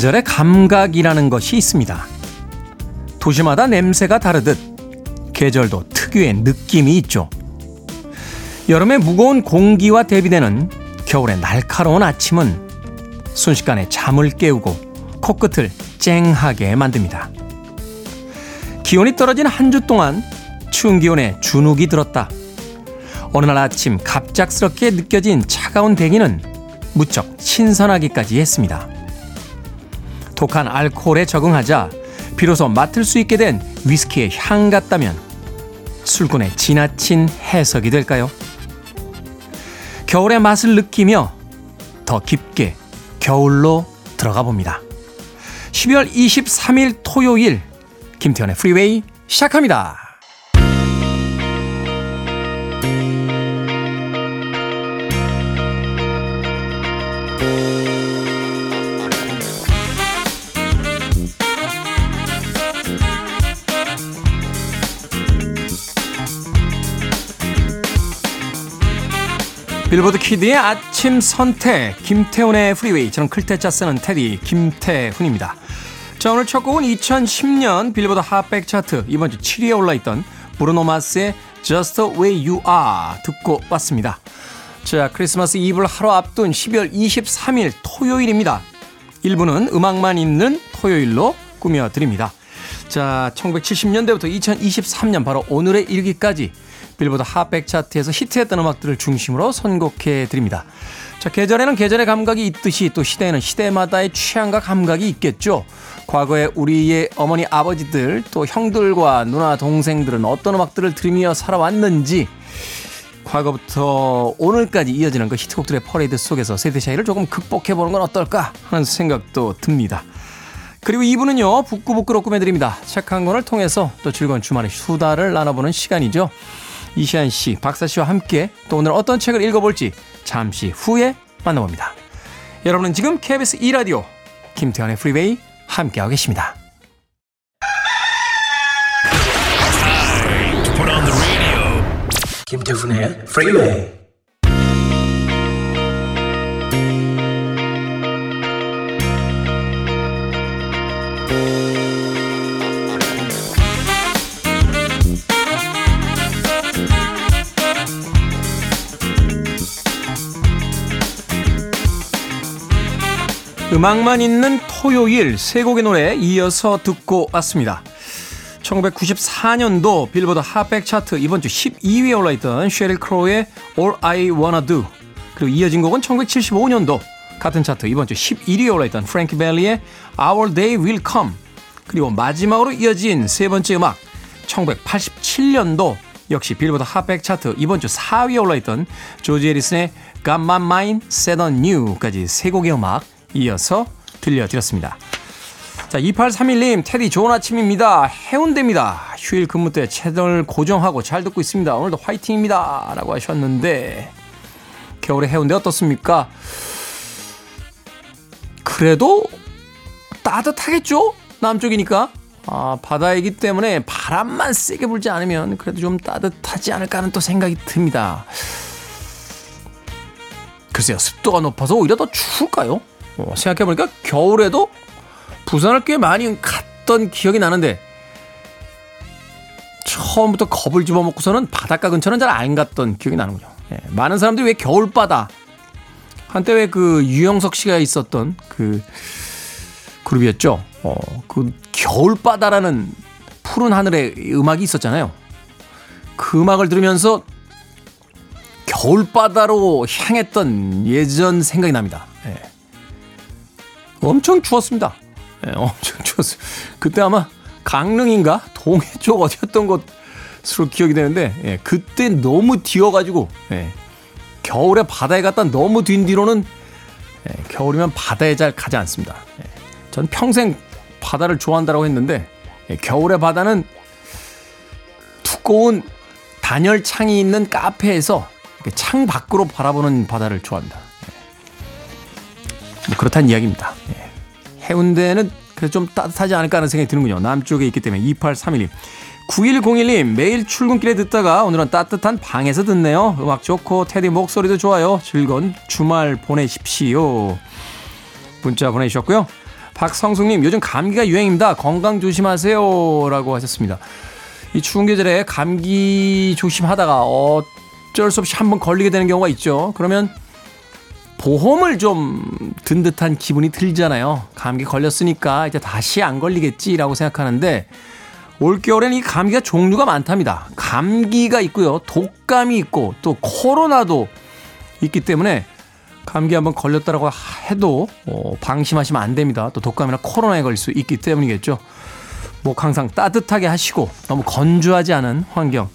계절의 감각이라는 것이 있습니다. 도시마다 냄새가 다르듯 계절도 특유의 느낌이 있죠. 여름의 무거운 공기와 대비되는 겨울의 날카로운 아침은 순식간에 잠을 깨우고 코끝을 쨍하게 만듭니다. 기온이 떨어진 한 주 동안 추운 기온에 주눅이 들었다. 어느 날 아침 갑작스럽게 느껴진 차가운 대기는 무척 신선하기까지 했습니다. 독한 알코올에 적응하자 비로소 맡을 수 있게 된 위스키의 향 같다면 술꾼의 지나친 해석이 될까요? 겨울의 맛을 느끼며 더 깊게 겨울로 들어가 봅니다. 12월 23일 토요일 김태현의 프리웨이 시작합니다. 빌보드 kid의 아침 선택 김태훈의 프리웨이 저는 클 태 자 쓰는 태디 김태훈입니다. 자 오늘 첫 곡은 2010년 빌보드 핫백 차트 이번 주 7위에 올라있던 브루노 마스의 Just the Way You Are 듣고 왔습니다. 자 크리스마스 이브를 하루 앞둔 12월 23일 토요일입니다. 1부는 음악만 있는 토요일로 꾸며드립니다. 자 1970년대부터 2023년 바로 오늘의 일기까지 빌보드 핫백 차트에서 히트했던 음악들을 중심으로 선곡해 드립니다. 자, 계절에는 계절의 감각이 있듯이 또 시대에는 시대마다의 취향과 감각이 있겠죠. 과거에 우리의 어머니 아버지들 또 형들과 누나 동생들은 어떤 음악들을 들으며 살아왔는지 과거부터 오늘까지 이어지는 그 히트곡들의 퍼레이드 속에서 세대 차이를 조금 극복해 보는 건 어떨까 하는 생각도 듭니다. 그리고 2부는요 북끄북끄로 꾸며드립니다. 책 한 권을 통해서 또 즐거운 주말의 수다를 나눠보는 시간이죠. 이시한 씨, 박사 씨와 함께 또 오늘 어떤 책을 읽어볼지 잠시 후에 만나봅니다. 여러분은 지금 KBS 2라디오 김태훈의 프리웨이 함께하고 계십니다. 김태훈의 프리웨이 음악만 있는 토요일 세 곡의 노래 이어서 듣고 왔습니다. 1994년도 빌보드 핫백 차트 이번 주 12위에 올라있던 쉐릴 크로의 All I Wanna Do 그리고 이어진 곡은 1975년도 같은 차트 이번 주 11위에 올라있던 프랭키 벨리의 Our Day Will Come 그리고 마지막으로 이어진 세 번째 음악 1987년도 역시 빌보드 핫백 차트 이번 주 4위에 올라있던 조지 에리슨의 Got My Mind Set On You까지 세 곡의 음악 이어서 들려드렸습니다. 자, 2831님, 테디 좋은 아침입니다. 해운대입니다. 휴일 근무 때 채널 고정하고 잘 듣고 있습니다. 오늘도 화이팅입니다. 라고 하셨는데, 겨울에 해운대 어떻습니까? 그래도 따뜻하겠죠? 남쪽이니까. 아, 바다이기 때문에 바람만 세게 불지 않으면 그래도 좀 따뜻하지 않을까 하는 또 생각이 듭니다. 글쎄요, 습도가 높아서 오히려 더 추울까요? 어, 생각해보니까 겨울에도 부산을 꽤 많이 갔던 기억이 나는데 처음부터 겁을 집어먹고서는 바닷가 근처는 잘 안 갔던 기억이 나는군요. 예, 많은 사람들이 왜 겨울바다 한때 왜 그 유영석 씨가 있었던 그 그룹이었죠. 어, 그 겨울바다라는 푸른 하늘의 음악이 있었잖아요. 그 음악을 들으면서 겨울바다로 향했던 예전 생각이 납니다. 예. 엄청 추웠습니다. 네, 엄청 추웠어요. 그때 아마 강릉인가 동해 쪽 어디였던 것으로 기억이 되는데 예, 그때 너무 뒤어가지고 예, 겨울에 바다에 갔다 너무 뛴 뒤로는 예, 겨울이면 바다에 잘 가지 않습니다. 예, 전 평생 바다를 좋아한다고 했는데 예, 겨울의 바다는 두꺼운 단열 창이 있는 카페에서 창 밖으로 바라보는 바다를 좋아합니다. 뭐 그렇다는 이야기입니다. 예. 해운대는 그래서 좀 따뜻하지 않을까 하는 생각이 드는군요. 남쪽에 있기 때문에 2831님. 9101님 매일 출근길에 듣다가 오늘은 따뜻한 방에서 듣네요. 음악 좋고 테디 목소리도 좋아요. 즐거운 주말 보내십시오. 문자 보내주셨고요. 박성숙님, 요즘 감기가 유행입니다. 건강 조심하세요. 라고 하셨습니다. 이 추운 계절에 감기 조심하다가 어쩔 수 없이 한번 걸리게 되는 경우가 있죠. 그러면 보험을 좀 든 듯한 기분이 들잖아요. 감기 걸렸으니까 이제 다시 안 걸리겠지라고 생각하는데 올겨울엔 이 감기가 종류가 많답니다. 감기가 있고요. 독감이 있고 또 코로나도 있기 때문에 감기 한번 걸렸다라고 해도 어, 방심하시면 안 됩니다. 또 독감이나 코로나에 걸릴 수 있기 때문이겠죠. 목 항상 따뜻하게 하시고 너무 건조하지 않은 환경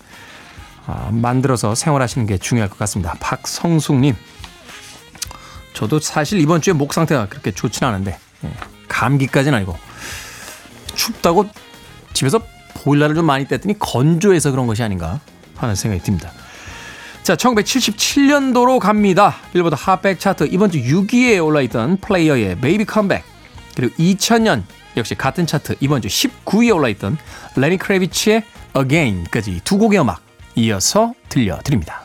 아, 만들어서 생활하시는 게 중요할 것 같습니다. 박성숙님. 저도 사실 이번 주에 목 상태가 그렇게 좋지는 않은데 예, 감기까지는 아니고 춥다고 집에서 보일러를 좀 많이 뗐더니 건조해서 그런 것이 아닌가 하는 생각이 듭니다. 자, 1977년도로 갑니다. 빌보드 핫백 차트 이번 주 6위에 올라있던 플레이어의 Baby Come Back 그리고 2000년 역시 같은 차트 이번 주 19위에 올라있던 레니 크레비치의 Again까지 두 곡의 음악 이어서 들려드립니다.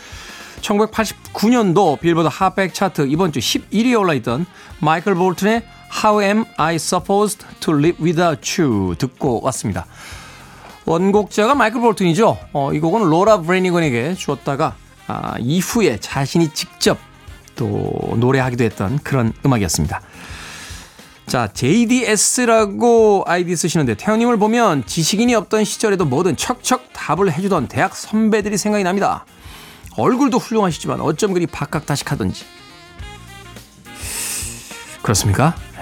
1989년도 빌보드 핫백 차트 이번 주 11위에 올라있던 마이클 볼튼의 How Am I Supposed to Live Without You 듣고 왔습니다. 원곡자가 마이클 볼튼이죠. 어, 이 곡은 로라 브레니건에게 주었다가 아, 이후에 자신이 직접 또 노래하기도 했던 그런 음악이었습니다. 자, JDS라고 아이디 쓰시는데 태영님을 보면 지식인이 없던 시절에도 뭐든 척척 답을 해주던 대학 선배들이 생각이 납니다. 얼굴도 훌륭하시지만 어쩜 그리 박학다식하던지. 그렇습니까? 에,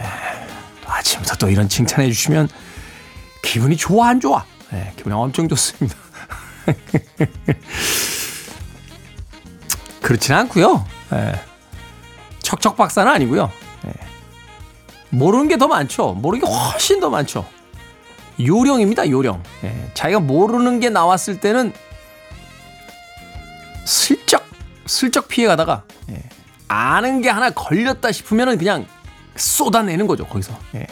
아침부터 또 이런 칭찬해 주시면 기분이 좋아 안 좋아? 에, 기분이 엄청 좋습니다. 그렇지는 않고요. 에, 척척 박사는 아니고요. 모르는 게 더 많죠. 모르는 게 훨씬 더 많죠. 요령입니다, 요령. 예, 자기가 모르는 게 나왔을 때는 피해가다가, 예, 아는 게 하나 걸렸다 싶으면 그냥 쏟아내는 거죠, 거기서. 예.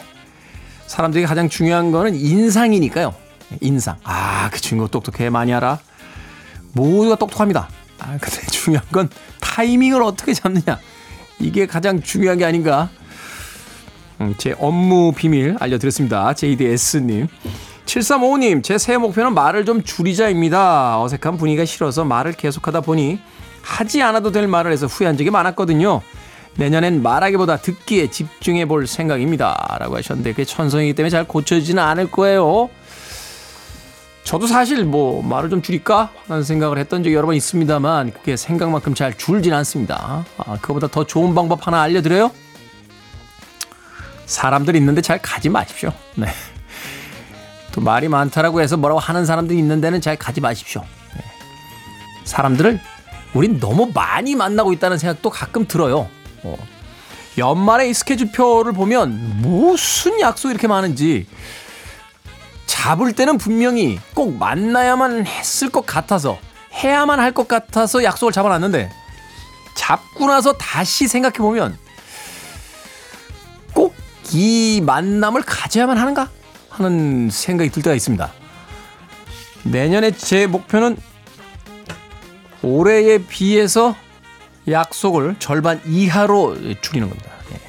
사람들이 가장 중요한 거는 인상이니까요. 인상. 아, 그 친구 똑똑해. 많이 알아. 모두가 똑똑합니다. 아, 근데 중요한 건 타이밍을 어떻게 잡느냐. 이게 가장 중요한 게 아닌가 음, 제 업무 비밀 알려드렸습니다. JDS님. 7355님, 제 새해 목표는 말을 좀 줄이자입니다. 어색한 분위기가 싫어서 말을 계속하다 보니 하지 않아도 될 말을 해서 후회한 적이 많았거든요. 내년엔 말하기보다 듣기에 집중해 볼 생각입니다. 라고 하셨는데 그게 천성이기 때문에 잘 고쳐지지는 않을 거예요. 저도 사실 뭐 말을 좀 줄일까 하는 생각을 했던 적이 여러 번 있습니다만 그게 생각만큼 잘 줄진 않습니다. 아, 그거보다 더 좋은 방법 하나 알려드려요? 사람들 있는데 잘 가지 마십시오. 네. 또 말이 많다라고 해서 뭐라고 하는 사람들이 있는 데는 잘 가지 마십시오. 네. 사람들을 우린 너무 많이 만나고 있다는 생각도 가끔 들어요. 어. 연말에 이 스케줄표를 보면 무슨 약속이 이렇게 많은지 잡을 때는 분명히 꼭 만나야만 했을 것 같아서 해야만 할 것 같아서 약속을 잡아놨는데 잡고 나서 다시 생각해 보면 이 만남을 가져야만 하는가 하는 생각이 들 때가 있습니다. 내년에 제 목표는 올해에 비해서 약속을 절반 이하로 줄이는 겁니다. 예.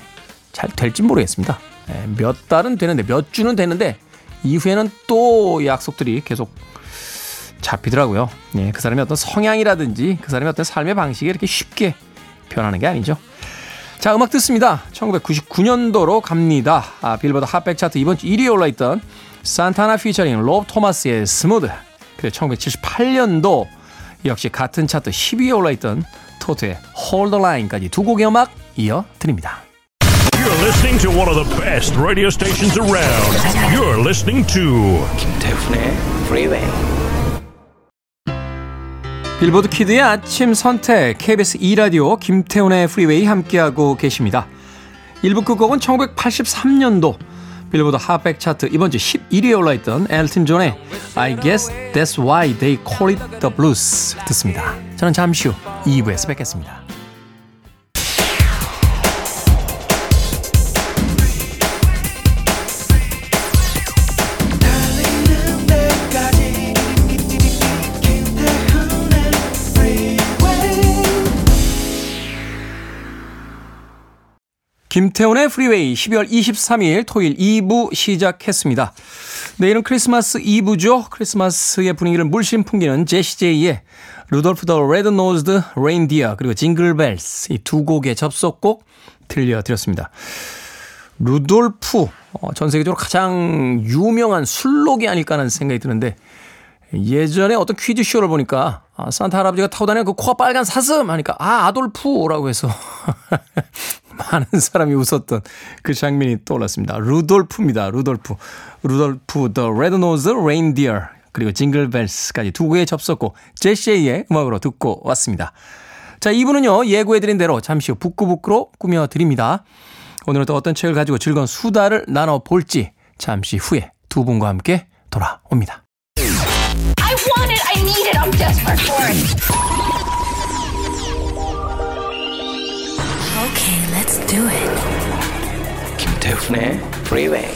잘 될지 모르겠습니다. 예. 몇 달은 되는데 몇 주는 되는데 이후에는 또 약속들이 계속 잡히더라고요. 예. 그 사람의 어떤 성향이라든지 그 사람의 어떤 삶의 방식이 이렇게 쉽게 변하는 게 아니죠. 자, 음악 듣습니다. 1999년도로 갑니다. 아, 빌보드 핫백 차트 이번 주 1위에 올라있던 산타나 피처링 로브 토마스의 Smooth. 그리고 1978년도 역시 같은 차트 10위에 올라있던 토토의 Hold the Line까지 두 곡의 음악 이어 드립니다. You're listening to one of the best radio stations around. You're listening to 김태훈의 Freeway. 빌보드 kid의 아침 선택 KBS 2 라디오 김태훈의 프리웨이 함께하고 계십니다. 1부 끝곡은 1983년도 빌보드 핫백 차트 이번 주 11위에 올라있던 엘튼 존의 I guess that's why they call it the blues 듣습니다. 저는 잠시 후 2부에서 뵙겠습니다. 김태훈의 프리웨이 12월 23일 토요일 2부 시작했습니다. 내일은 크리스마스 이브죠. 크리스마스의 분위기를 물씬 풍기는 제시제이의 Rudolph the Red-Nosed Reindeer 그리고 Jingle Bells 이 두 곡의 접속곡 들려드렸습니다. 루돌프 어, 전 세계적으로 가장 유명한 순록이 아닐까 하는 생각이 드는데 예전에 어떤 퀴즈 쇼를 보니까 아, 산타 할아버지가 타고 다니는 그 코가 빨간 사슴 하니까 아 아돌프라고 해서 많은 사람이 웃었던 그 장면이 떠올랐습니다. 루돌프입니다. 루돌프. Rudolph the Red-Nosed Reindeer 그리고 Jingle Bells까지 두 곡의 접속곡 제시의 음악으로 듣고 왔습니다. 자, 2부는요 예고해드린 대로 잠시 후 북끄북끄로 꾸며드립니다. 오늘은 또 어떤 책을 가지고 즐거운 수다를 나눠볼지 잠시 후에 두 분과 함께 돌아옵니다. Okay, let's do it. 김태훈의 Freeway.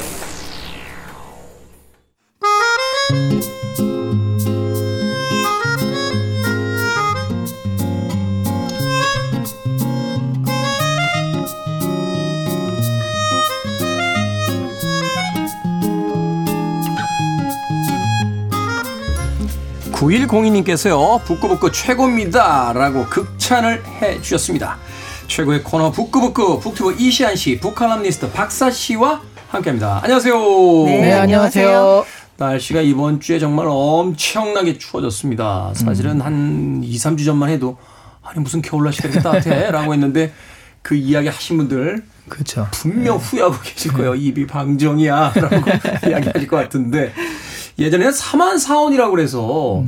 구일공이님께서요 북구북구 최고입니다라고 극찬을 해주셨습니다. 최고의 코너 북구북구 북튜버 이시안 씨, 북칼럼니스트 박사 씨와 함께합니다. 안녕하세요. 네, 안녕하세요. 날씨가 이번 주에 정말 엄청나게 추워졌습니다. 사실은 한 2, 3주 전만 해도 아니 무슨 겨울날씨가 이렇게 따뜻해? 라고 했는데 그 이야기 하신 분들 그렇죠. 분명 후회하고 계실 거예요. 입이 방정이야. 라고 이야기하실 것 같은데 예전에는 4만 사원이라고 그래서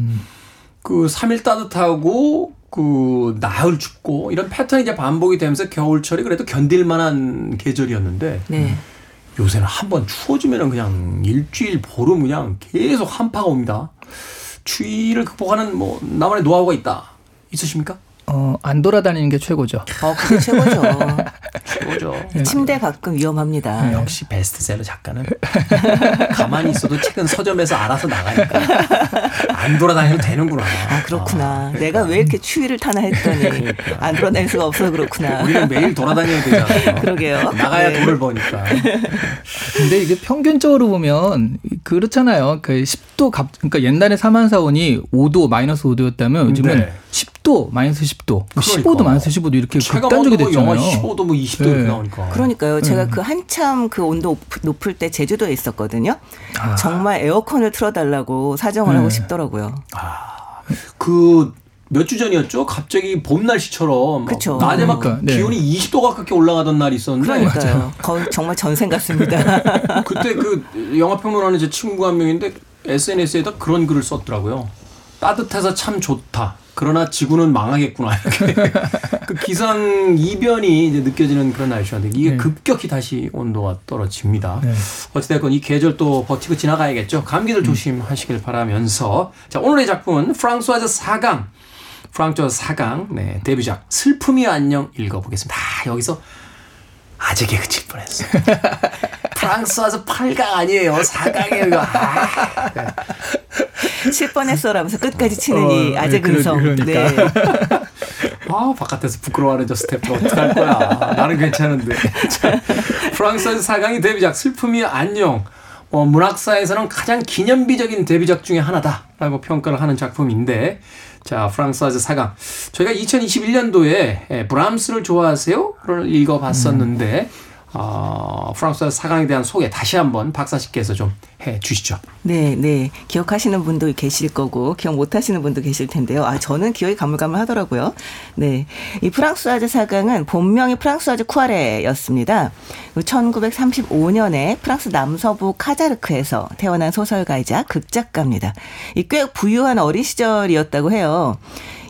그 3일 따뜻하고 그 나흘 춥고 이런 패턴이 이제 반복이 되면서 겨울철이 그래도 견딜 만한 계절이었는데 네. 요새는 한 번 추워지면은 그냥 일주일 보름 그냥 계속 한파가 옵니다. 추위를 극복하는 뭐 나만의 노하우가 있다. 있으십니까? 어, 안 돌아다니는 게 최고죠. 어, 그게 최고죠. 최고죠. 침대 가끔 위험합니다. 역시 베스트셀러 작가는 가만히 있어도 책은 서점에서 알아서 나가니까 안 돌아다녀도 되는구나. 아, 그렇구나. 내가 왜 이렇게 추위를 타나 했더니 안 돌아다닐 수가 없어 그렇구나. 우리는 매일 돌아다녀야 되잖아요. 그러게요. 나가야 네. 돈을 버니까. 근데 이게 평균적으로 보면 그렇잖아요. 그 10도 갑, 그러니까 옛날에 사만사원이 5도, 마이너스 5도였다면 요즘은 네. 10도, 마이너스 10도, 그러니까. 15도, 마이너스 15도 이렇게 극단적이 뭐 됐잖아요. 영하 15도 뭐 20도 네. 나오니까. 그러니까요. 제가 그 한참 그 온도 높- 높을 때 제주도에 있었거든요. 아. 정말 에어컨을 틀어달라고 사정을 네. 하고 싶더라고요. 그몇주 전이었죠? 갑자기 봄 날씨처럼 막 그쵸. 낮에 막 그러니까, 네. 기온이 20도 가깝게 올라가던 날이 있었는데 그러니까요. 거의 정말 전생 같습니다. 그때 그 영화 평론하는 제 친구가 한 명인데 SNS에다 그런 글을 썼더라고요. 따뜻해서 참 좋다. 그러나 지구는 망하겠구나. 그 기상 이변이 이제 느껴지는 그런 날씨였는데 이게 네. 급격히 다시 온도가 떨어집니다. 네. 어찌됐건 이 계절 또 버티고 지나가야겠죠. 감기들 조심하시길 바라면서 자 오늘의 작품은 프랑스와즈 4강 프랑스와즈 4강 네, 데뷔작 슬픔이 안녕 읽어보겠습니다. 아, 여기서 아재 개그 칠 뻔했어. 프랑스 와서 8강 아니에요. 4강이에요. 이거. 아, 칠 뻔했어라면서 끝까지 치는 이 어, 아재 네, 그러- 근성. 그러니까. 네. 아, 바깥에서 부끄러워하는 저 스태프들 어떡할 거야. 나는 괜찮은데. 자, 프랑스 와서 4강이 데뷔작 슬픔이 안녕. 어, 문학사에서는 가장 기념비적인 데뷔작 중에 하나다라고 평가를 하는 작품인데 자 프랑스와즈 4강 저희가 2021년도에 브람스를 좋아하세요?를 읽어봤었는데 어, 프랑스 사강에 대한 소개 다시 한번 박사 씨께서 좀 해 주시죠. 네, 네. 기억하시는 분도 계실 거고 기억 못 하시는 분도 계실 텐데요. 아, 저는 기억이 가물가물하더라고요. 네. 이 프랑스와즈 사강은 본명이 프랑스와즈 쿠아레였습니다. 1935년에 프랑스 남서부 카자르크에서 태어난 소설가이자 극작가입니다. 이 꽤 부유한 어린 시절이었다고 해요.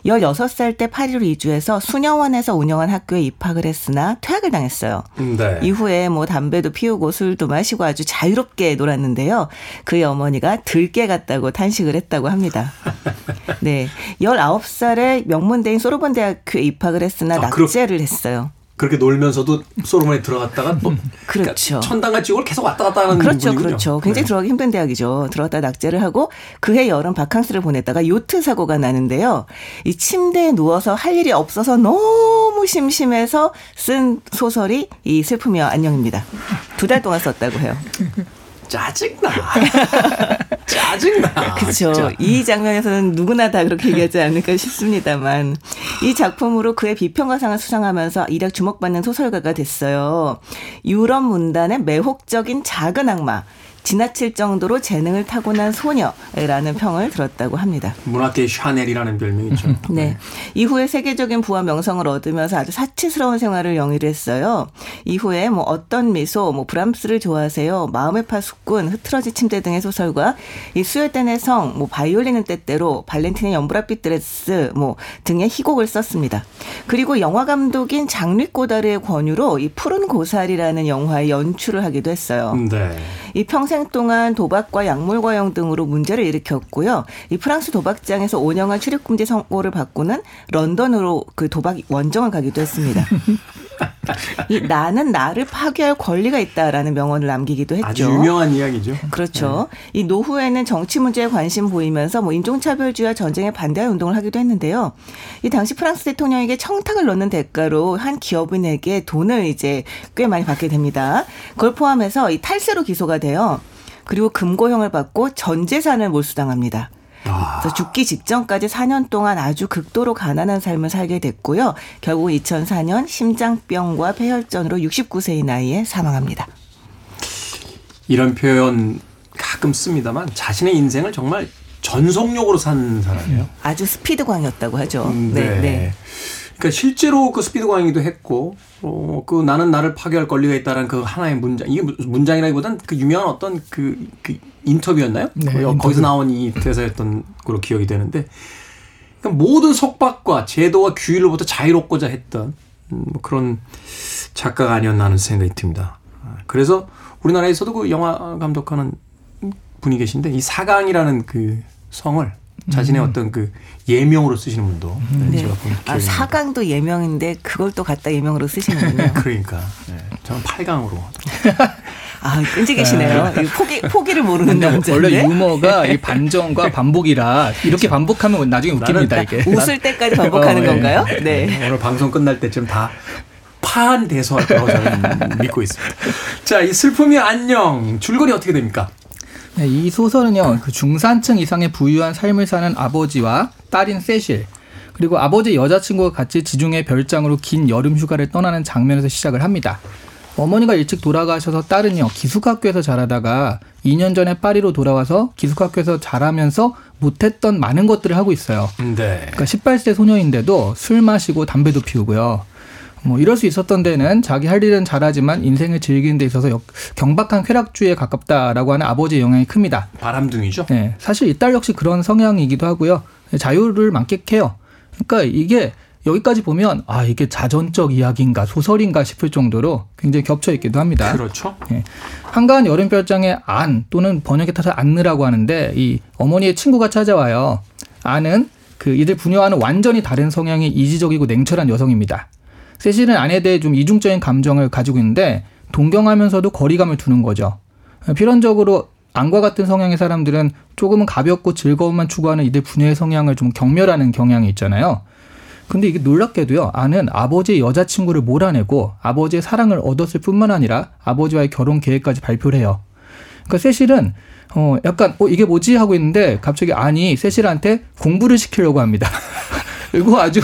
16살 때 파리로 이주해서 수녀원에서 운영한 학교에 입학을 했으나 퇴학을 당했어요. 네. 이후에 뭐 담배도 피우고 술도 마시고 아주 자유롭게 놀았는데요. 그의 어머니가 들깨 같다고 탄식을 했다고 합니다. 네. 19살에 명문대인 소르본 대학교에 입학을 했으나 아, 그렇- 낙제를 했어요. 그렇게 놀면서도 소로몬에 들어갔다가 또 그렇죠. 천당과 지옥을 계속 왔다 갔다 하는 그렇죠, 분이군요. 그렇죠. 굉장히 네. 들어가기 힘든 대학이죠. 들어갔다 낙제를 하고 그해 여름 바캉스를 보냈다가 요트 사고가 나는데요. 이 침대에 누워서 할 일이 없어서 너무 심심해서 쓴 소설이 이 슬픔이여 안녕입니다. 두 달 동안 썼다고 해요. 짜증나. 짜증나. 그렇죠. 이 장면에서는 누구나 다 그렇게 얘기하지 않을까 싶습니다만 이 작품으로 그의 비평가상을 수상하면서 이력 주목받는 소설가가 됐어요. 유럽 문단의 매혹적인 작은 악마. 지나칠 정도로 재능을 타고난 소녀라는 평을 들었다고 합니다. 문학계 샤넬이라는 별명이죠. 네. 이후에 세계적인 부와 명성을 얻으면서 아주 사치스러운 생활을 영위를 했어요. 이후에 뭐 어떤 미소, 뭐 브람스를 좋아하세요, 마음의 파수꾼, 흐트러지 침대 등의 소설과 이 수요땐의 성, 뭐 바이올린은 때때로, 발렌틴의 연브라빛 드레스 뭐 등의 희곡을 썼습니다. 그리고 영화 감독인 장르 꼬다르의 권유로 이 푸른 고사리라는 영화의 연출을 하기도 했어요. 네. 이 평생 동안 도박과 약물 과용 등으로 문제를 일으켰고요. 이 프랑스 도박장에서 5년간 출입금지 선고를 받고는 런던으로 그 도박 원정을 가기도 했습니다. 이 나는 나를 파괴할 권리가 있다라는 명언을 남기기도 했죠. 아주 유명한 이야기죠. 그렇죠. 이 노후에는 정치 문제에 관심 보이면서 뭐 인종차별주의와 전쟁에 반대할 운동을 하기도 했는데요. 이 당시 프랑스 대통령에게 청탁을 넣는 대가로 한 기업인에게 돈을 이제 꽤 많이 받게 됩니다. 그걸 포함해서 이 탈세로 기소가 돼요. 그리고 금고형을 받고 전 재산을 몰수당합니다. 그래서 죽기 직전까지 4년 동안 아주 극도로 가난한 삶을 살게 됐고요. 결국 2004년 심장병과 폐혈전으로 69세의 나이에 사망합니다. 이런 표현 가끔 씁니다만 자신의 인생을 정말 전속력으로 산 사람이에요. 아주 스피드광이었다고 하죠. 음, 네, 네. 그러니까 실제로 그 스피드 광이기도 했고, 어, 그 나는 나를 파괴할 권리가 있다는 그 하나의 문장, 이게 문장이라기보단 그 유명한 어떤 그, 그 인터뷰였나요? 네, 거- 인터뷰. 거기서 나온 이 대사였던 걸로 기억이 되는데, 그러니까 모든 속박과 제도와 규율로부터 자유롭고자 했던 음, 뭐 그런 작가가 아니었나 하는 생각이 듭니다. 아, 그래서 우리나라에서도 그 영화 감독하는 분이 계신데 이 사강이라는 그 성을 자신의 어떤 그 예명으로 쓰시는 분도 네. 제가 본 아, 기억이 납니다. 사강도 예명인데 그걸 또 갖다 예명으로 쓰시는군요. 그러니까 네. 저는 8강으로 아, 끈질기시네요. 이 포기 포기를 모르는 남자인데. 원래 유머가 이 반전과 반복이라 이렇게 반복하면 나중에 웃깁니다 이게. 웃을 때까지 반복하는 어, 네. 건가요? 네. 오늘 방송 끝날 때쯤 다 파한 대소할 거라고 저는 믿고 있습니다. 자, 이 슬픔이 안녕 줄거리 어떻게 됩니까? 네, 이 소설은요, 그 중산층 이상의 부유한 삶을 사는 아버지와 딸인 세실, 그리고 아버지 여자친구와 같이 지중해 별장으로 긴 여름 휴가를 떠나는 장면에서 시작을 합니다. 어머니가 일찍 돌아가셔서 딸은요, 기숙학교에서 자라다가 2년 전에 파리로 돌아와서 기숙학교에서 자라면서 못했던 많은 것들을 하고 있어요. 네. 그러니까 18세 소녀인데도 술 마시고 담배도 피우고요. 뭐 이럴 수 있었던 데는 자기 할 일은 잘하지만 인생을 즐기는 데 있어서 역- 경박한 쾌락주의에 가깝다라고 하는 아버지의 영향이 큽니다. 바람둥이죠. 네, 사실 이 딸 역시 그런 성향이기도 하고요. 자유를 만끽해요. 그러니까 이게 여기까지 보면 아 이게 자전적 이야기인가 소설인가 싶을 정도로 굉장히 겹쳐 있기도 합니다. 그렇죠. 예. 한가한 여름별장의 안 또는 번역에 타서 안느라고 하는데 이 어머니의 친구가 찾아와요. 안은 그 이들 부녀와는 완전히 다른 성향의 이지적이고 냉철한 여성입니다. 세실은 안에 대해 좀 이중적인 감정을 가지고 있는데 동경하면서도 거리감을 두는 거죠. 필연적으로 안과 같은 성향의 사람들은 조금은 가볍고 즐거움만 추구하는 이들 부녀의 성향을 좀 경멸하는 경향이 있잖아요. 근데 이게 놀랍게도요. 아는 아버지의 여자친구를 몰아내고 아버지의 사랑을 얻었을 뿐만 아니라 아버지와의 결혼 계획까지 발표를 해요. 그러니까 세실은 어 약간 어 이게 뭐지 하고 있는데 갑자기 아니 세실한테 공부를 시키려고 합니다. 그리고 아주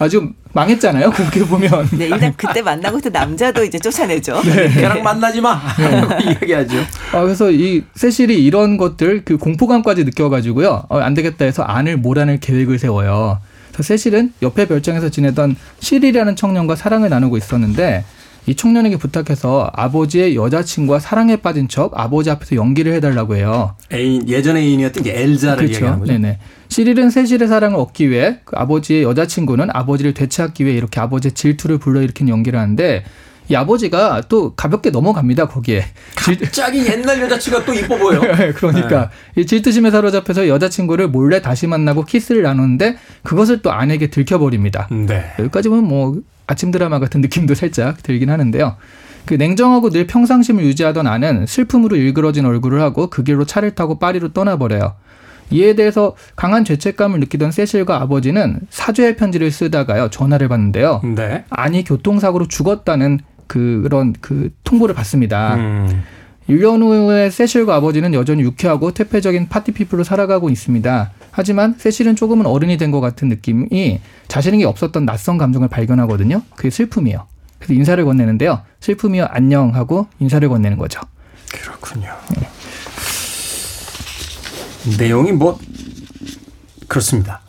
아주 망했잖아요. 그렇게 보면. 네, 일단 그때 만나고 있던 남자도 이제 쫓아내죠. 걔랑 만나지 마. 이야기하죠. 아, 그래서 이 세실이 이런 것들 그 공포감까지 느껴가지고요. 어, 안 되겠다 해서 안을 몰아낼 계획을 세워요. 그래서 세실은 옆에 별장에서 지내던 실이라는 청년과 사랑을 나누고 있었는데 이 청년에게 부탁해서 아버지의 여자친구와 사랑에 빠진 척 아버지 앞에서 연기를 해달라고 해요. 애인 예전의 애인이었던 이제 엘자를 얘기하는 거죠. 네네. 시릴은 세실의 사랑을 얻기 위해 그 아버지의 여자친구는 아버지를 되찾기 위해 이렇게 아버지의 질투를 불러일으킨 연기를 하는데 이 아버지가 또 가볍게 넘어갑니다 거기에. 질- 갑자기 옛날 여자친구가 또 이뻐 보여. 그러니까 이 질투심에 사로잡혀서 여자친구를 몰래 다시 만나고 키스를 나누는데 그것을 또 아내에게 들켜버립니다. 네. 여기까지 보면 뭐 아침 드라마 같은 느낌도 살짝 들긴 하는데요. 그 냉정하고 늘 평상심을 유지하던 아는 슬픔으로 일그러진 얼굴을 하고 그 길로 차를 타고 파리로 떠나버려요. 이에 대해서 강한 죄책감을 느끼던 세실과 아버지는 사죄의 편지를 쓰다가요 전화를 받는데요. 네. 아니 교통사고로 죽었다는 그런 그 통보를 받습니다. 음. 1년 후에 세실과 아버지는 여전히 유쾌하고 퇴폐적인 파티피플로 살아가고 있습니다. 하지만 세실은 조금은 어른이 된 것 같은 느낌이 자신에게 없었던 낯선 감정을 발견하거든요. 그게 슬픔이에요. 그래서 인사를 건네는데요. 슬픔이요 안녕 하고 인사를 건네는 거죠. 그렇군요. 내용이 뭐 그렇습니다.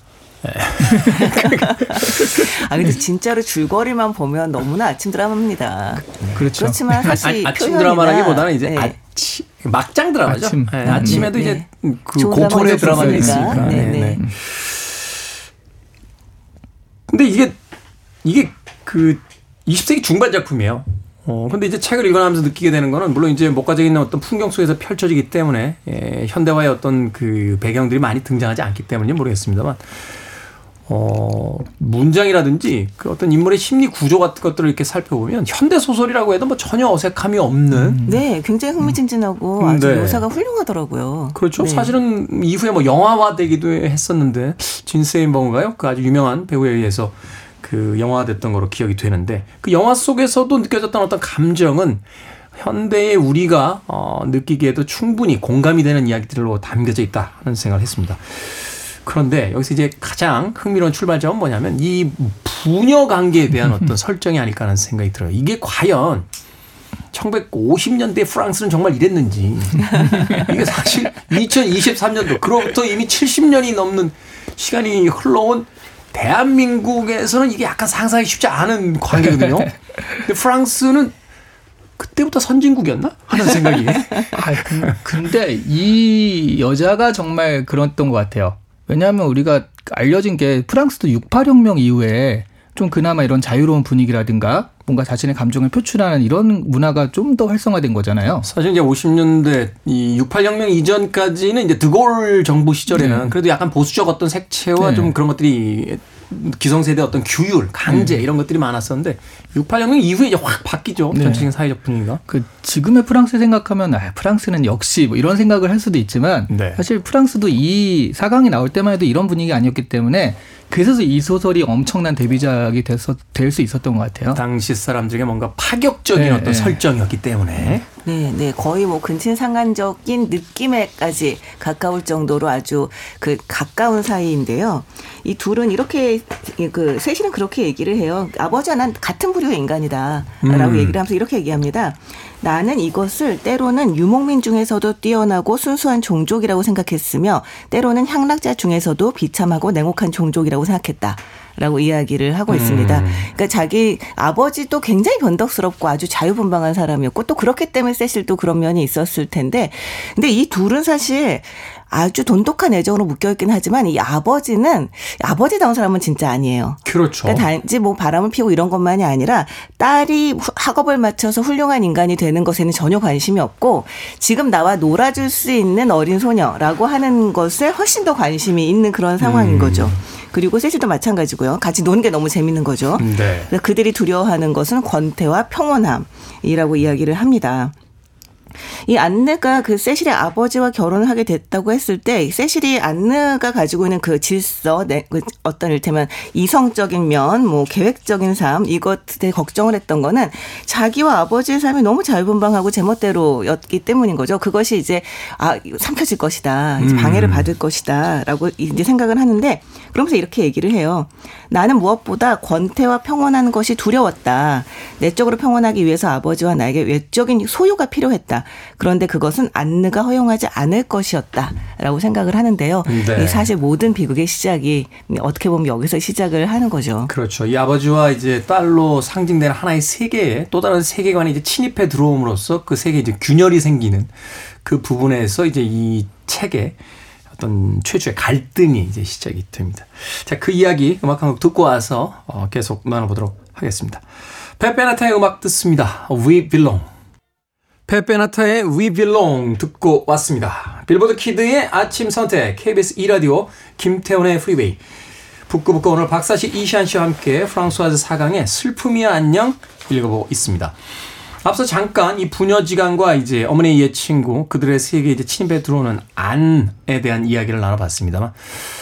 아 근데 진짜로 줄거리만 보면 너무나 아침 드라마입니다. 그렇죠. 그렇지만 사실 아, 아침 표현이나, 드라마라기보다는 이제 네. 아침 막장 드라마죠. 아침. 네, 음. 아침에도 네, 이제 네. 그 공포의 드라마가 있으니까. 있으니까. 네, 네, 네. 네. 근데 이게 이게 그 20세기 중반 작품이에요. 어, 근데 이제 책을 읽어나면서 느끼게 되는 거는 물론 이제 목가적에 있는 어떤 풍경 속에서 펼쳐지기 때문에 예, 현대화의 어떤 그 배경들이 많이 등장하지 않기 때문인지 모르겠습니다만 어, 문장이라든지 그 어떤 인물의 심리 구조 같은 것들을 이렇게 살펴보면 현대 소설이라고 해도 뭐 전혀 어색함이 없는 네, 굉장히 흥미진진하고 아주 네. 묘사가 훌륭하더라고요. 그렇죠. 네. 사실은 이후에 뭐 영화화되기도 했었는데 진세인버인가요? 그 아주 유명한 배우에 의해서 그 영화화됐던 거로 기억이 되는데 그 영화 속에서도 느껴졌던 어떤 감정은 현대의 우리가 어, 느끼기에도 충분히 공감이 되는 이야기들로 담겨져 있다 하는 생각을 했습니다. 그런데 여기서 이제 가장 흥미로운 출발점은 뭐냐면 이 부녀 관계에 대한 어떤 설정이 아닐까 하는 생각이 들어요. 이게 과연 1950년대 프랑스는 정말 이랬는지 이게 사실 2023년도 그로부터 이미 70년이 넘는 시간이 흘러온 대한민국에서는 이게 약간 상상하기 쉽지 않은 관계거든요. 근데 프랑스는 그때부터 선진국이었나 하는 생각이 아, 근- 근데 이 여자가 정말 그랬던 것 같아요. 왜냐하면 우리가 알려진 게 프랑스도 68혁명 이후에 좀 그나마 이런 자유로운 분위기라든가 뭔가 자신의 감정을 표출하는 이런 문화가 좀 더 활성화된 거잖아요. 사실 이제 50년대 이 68혁명 이전까지는 이제 드골 정부 시절에는 네. 그래도 약간 보수적 어떤 색채와 네. 좀 그런 것들이 기성세대 어떤 규율, 강제 네. 이런 것들이 많았었는데 68혁명 이후에 이제 확 바뀌죠. 네. 전체적인 사회적 분위기가. 그 지금의 프랑스 생각하면 아, 프랑스는 역시 뭐 이런 생각을 할 수도 있지만 네. 사실 프랑스도 이 사강이 나올 때만 해도 이런 분위기 아니었기 때문에 그래서 이 소설이 엄청난 데뷔작이 돼서 될 수 있었던 것 같아요. 당시 사람들에게 뭔가 파격적인 네, 어떤 네. 설정이었기 때문에 네, 네. 거의 뭐 근친상간적인 느낌에까지 가까울 정도로 아주 그 가까운 사이인데요. 이 둘은 이렇게 그 셋이는 그렇게 얘기를 해요. 아버지와 난 같은 부류의 인간이다라고 음. 얘기를 하면서 이렇게 얘기합니다. 나는 이것을 때로는 유목민 중에서도 뛰어나고 순수한 종족이라고 생각했으며 때로는 향락자 중에서도 비참하고 냉혹한 종족이라고 생각했다. 라고 이야기를 하고 있습니다. 그러니까 자기 아버지도 굉장히 변덕스럽고 아주 자유분방한 사람이었고 또 그렇기 때문에 세실도 그런 면이 있었을 텐데 근데 이 둘은 사실 아주 돈독한 애정으로 묶여있긴 하지만 이 아버지는 아버지다운 사람은 진짜 아니에요. 그렇죠. 그러니까 단지 뭐 바람을 피우고 이런 것만이 아니라 딸이 후- 학업을 마쳐서 훌륭한 인간이 되는 것에는 전혀 관심이 없고 지금 나와 놀아줄 수 있는 어린 소녀라고 하는 것에 훨씬 더 관심이 있는 그런 상황인 거죠. 그리고 세실도 마찬가지고요. 같이 노는 게 너무 재밌는 거죠. 네. 그들이 두려워하는 것은 권태와 평온함이라고 이야기를 합니다. 이 안느가 그 세실의 아버지와 결혼을 하게 됐다고 했을 때 세실이 안느가 가지고 있는 그 질서, 내, 그 어떤 일테면 이성적인 면, 뭐 계획적인 삶 이것에 걱정을 했던 거는 자기와 아버지의 삶이 너무 자유분방하고 제멋대로였기 때문인 거죠. 그것이 이제 아 삼켜질 것이다, 이제 방해를 받을 것이다라고 이제 생각을 하는데 그러면서 이렇게 얘기를 해요. 나는 무엇보다 권태와 평온한 것이 두려웠다. 내적으로 평온하기 위해서 아버지와 나에게 외적인 소유가 필요했다. 그런데 그것은 안느가 허용하지 않을 것이었다라고 생각을 하는데요. 네. 이 사실 모든 비극의 시작이 어떻게 보면 여기서 시작을 하는 거죠. 그렇죠. 이 아버지와 이제 딸로 상징되는 하나의 세계에 또 다른 세계관이 이제 침입해 들어옴으로써 그 세계에 이제 균열이 생기는 그 부분에서 이제 이 책에 어떤 최초의 갈등이 이제 시작이 됩니다. 자, 그 이야기 음악 한 곡 듣고 와서 어, 계속 나눠보도록 하겠습니다. 팻 베네타의 음악 듣습니다. We Belong. 팻 베네타의 We Belong 듣고 왔습니다. 빌보드 kid의 아침 선택 KBS 2라디오 김태훈의 프리웨이 북끄북끄 오늘 박사씨 이시한 씨와 함께 프랑스와즈 사강의 슬픔이여 안녕 읽어보고 있습니다. 앞서 잠깐 이 부녀지간과 이제 어머니의 옛 친구 그들의 세계에 이제 침입해 들어오는 안느에 대한 이야기를 나눠봤습니다만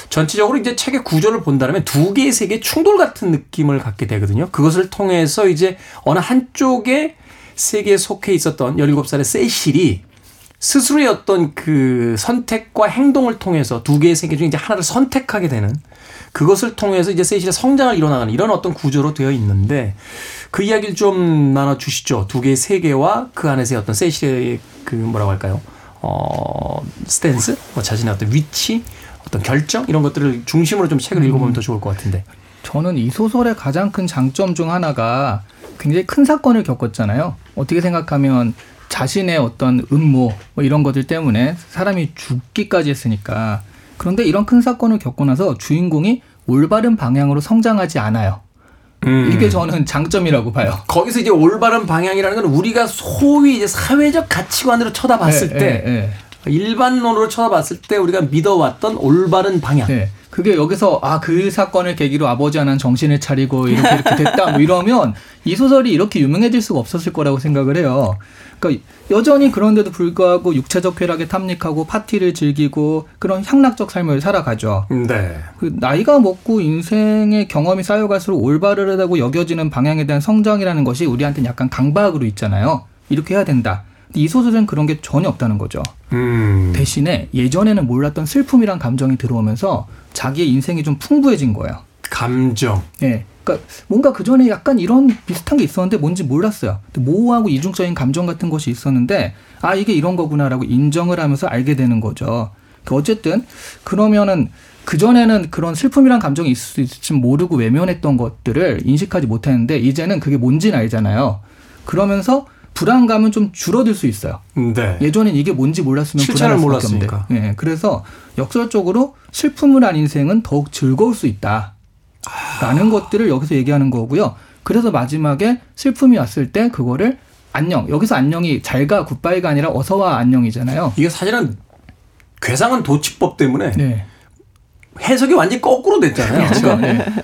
전체적으로 이제 책의 구조를 본다면 두 개의 세계 충돌 같은 느낌을 갖게 되거든요. 그것을 통해서 이제 어느 한쪽의 세계에 속해 있었던 17살의 세실이 스스로의 어떤 그 선택과 행동을 통해서 두 개의 세계 중에 이제 하나를 선택하게 되는 그것을 통해서 이제 세실의 성장을 이뤄나가는 이런 어떤 구조로 되어 있는데 그 이야기를 좀 나눠 주시죠. 두 개의 세계와 그 안에서의 어떤 세실의 그 뭐라고 할까요? 어, 스탠스, 뭐 자신의 어떤 위치, 어떤 결정 이런 것들을 중심으로 좀 책을 읽어보면 더 좋을 것 같은데. 저는 이 소설의 가장 큰 장점 중 하나가 굉장히 큰 사건을 겪었잖아요. 어떻게 생각하면 자신의 어떤 음모 뭐 이런 것들 때문에 사람이 죽기까지 했으니까 그런데 이런 큰 사건을 겪고 나서 주인공이 올바른 방향으로 성장하지 않아요. 이게 저는 장점이라고 봐요. 거기서 이제 올바른 방향이라는 건 우리가 소위 이제 사회적 가치관으로 쳐다봤을 예, 때 예, 예. 일반론으로 쳐다봤을 때 우리가 믿어왔던 올바른 방향. 네. 그게 여기서 아 그 사건을 계기로 아버지 하나는 정신을 차리고 이렇게 이렇게 됐다 뭐 이러면 이 소설이 이렇게 유명해질 수가 없었을 거라고 생각을 해요. 그러니까 여전히 그런데도 불구하고 육체적 쾌락에 탐닉하고 파티를 즐기고 그런 향락적 삶을 살아가죠. 네. 그 나이가 먹고 인생의 경험이 쌓여갈수록 올바르다고 여겨지는 방향에 대한 성장이라는 것이 우리한테는 약간 강박으로 있잖아요. 이렇게 해야 된다. 이 소설은 그런 게 전혀 없다는 거죠. 음. 대신에 예전에는 몰랐던 슬픔이란 감정이 들어오면서 자기의 인생이 좀 풍부해진 거예요. 감정. 예. 그러니까 뭔가 그 전에 약간 이런 비슷한 게 있었는데 뭔지 몰랐어요. 모호하고 이중적인 감정 같은 것이 있었는데 아 이게 이런 거구나라고 인정을 하면서 알게 되는 거죠. 그 어쨌든 그러면은 그 전에는 그런 슬픔이란 감정이 있을 수 있을지 모르고 외면했던 것들을 인식하지 못했는데 이제는 그게 뭔지는 알잖아요. 그러면서 불안감은 좀 줄어들 수 있어요. 네. 예전엔 이게 뭔지 몰랐으면 불안할 수밖에. 없는데. 예, 그래서 역설적으로 슬픔을 한 인생은 더욱 즐거울 수 있다. 라는 것들을 여기서 얘기하는 거고요. 그래서 마지막에 슬픔이 왔을 때 그거를 안녕. 여기서 안녕이 잘가 굿바이가 아니라 어서와 안녕이잖아요. 이게 사실은 괴상한 도치법 때문에 네. 해석이 완전히 거꾸로 됐잖아요. 그렇죠. 그러니까 네.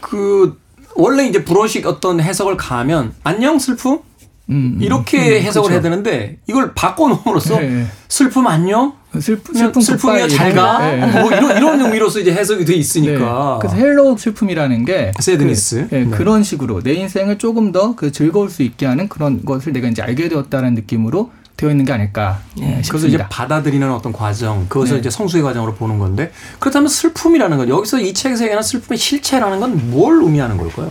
그 원래 이제 불어식 어떤 해석을 가면 안녕 슬픔 음, 음, 이렇게 음, 해석을 그렇죠. 해야 되는데 이걸 바꿔놓음으로써 네, 네. 슬픔 안녕 슬픔 슬픔 슬픔 슬픔이야 잘가. 네. 뭐 이런 이런 의미로서 이제 해석이 돼 있으니까 네. 그래서 hello 슬픔이라는 게 sadness. 그, 예, 네. 그런 식으로 내 인생을 조금 더 그 즐거울 수 있게 하는 그런 것을 내가 이제 알게 되었다는 느낌으로 되어 있는 게 아닐까 예, 그것을 이제. 받아들이는 어떤 과정, 그것을 네. 이제 성숙의 과정으로 보는 건데 그렇다면 슬픔이라는 건 여기서 이 책에서 얘기하는 슬픔의 실체라는 건 뭘 의미하는 걸까요?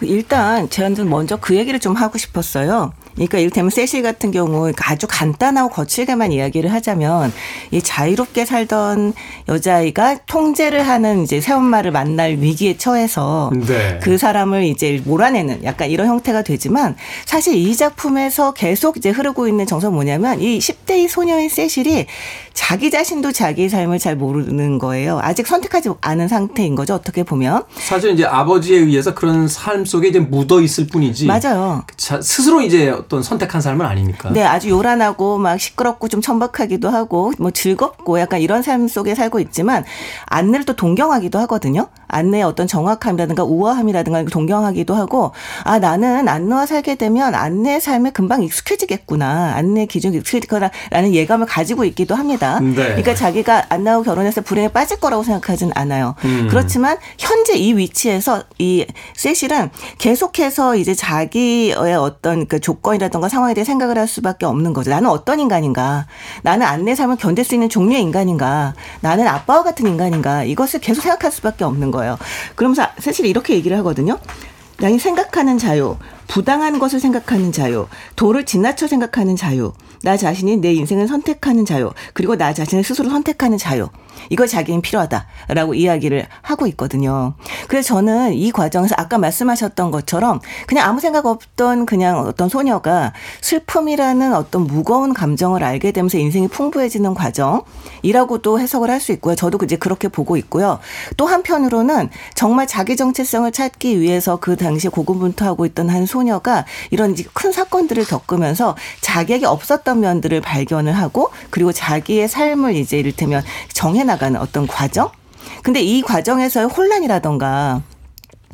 일단 저는 먼저 그 얘기를 좀 하고 싶었어요. 그러니까 이를테면 세실 같은 경우 아주 간단하고 거칠게만 이야기를 하자면 이 자유롭게 살던 여자아이가 통제를 하는 이제 새엄마를 만날 위기에 처해서 네. 그 사람을 이제 몰아내는 약간 이런 형태가 되지만 사실 이 작품에서 계속 이제 흐르고 있는 정서는 뭐냐면 이 10대의 소녀인 세실이 자기 자신도 자기의 삶을 잘 모르는 거예요. 아직 선택하지 않은 상태인 거죠. 어떻게 보면. 사실 이제 아버지에 의해서 그런 삶 속에 이제 묻어 있을 뿐이지. 맞아요. 자, 스스로 이제 어떤 선택한 삶은 아니니까. 네, 아주 요란하고 막 시끄럽고 좀 천박하기도 하고 뭐 즐겁고 약간 이런 삶 속에 살고 있지만 안내를 또 동경하기도 하거든요. 안내의 어떤 정확함이라든가 우아함이라든가 동경하기도 하고 아 나는 안내와 살게 되면 안내의 삶에 금방 익숙해지겠구나. 안내 기준이 익숙해지거나라는 예감을 가지고 있기도 합니다. 네. 그러니까 자기가 안나하고 결혼해서 불행에 빠질 거라고 생각하진 않아요. 음. 그렇지만 현재 이 위치에서 이 세실은 계속해서 이제 자기의 어떤 그 조건이라든가 상황에 대해 생각을 할 수밖에 없는 거죠. 나는 어떤 인간인가? 나는 안내 삶을 견딜 수 있는 종류의 인간인가? 나는 아빠와 같은 인간인가? 이것을 계속 생각할 수밖에 없는 거예요. 그러면서 사실 이렇게 얘기를 하거든요. 나이 생각하는 자유, 부당한 것을 생각하는 자유, 도를 지나쳐 생각하는 자유, 나 자신이 내 인생을 선택하는 자유, 그리고 나 자신을 스스로 선택하는 자유. 이거 자기는 필요하다라고 이야기를 하고 있거든요. 그래서 저는 이 과정에서 아까 말씀하셨던 것처럼 그냥 아무 생각 없던 그냥 어떤 소녀가 슬픔이라는 어떤 무거운 감정을 알게 되면서 인생이 풍부해지는 과정이라고도 해석을 할 수 있고요. 저도 이제 그렇게 보고 있고요. 또 한편으로는 정말 자기 정체성을 찾기 위해서 그 당시에 고군분투하고 있던 한 소녀 가 이런 큰 사건들을 겪으면서 자기에게 없었던 면들을 발견을 하고 그리고 자기의 삶을 이제 이를테면 정해 나가는 어떤 과정? 근데 이 과정에서의 혼란이라던가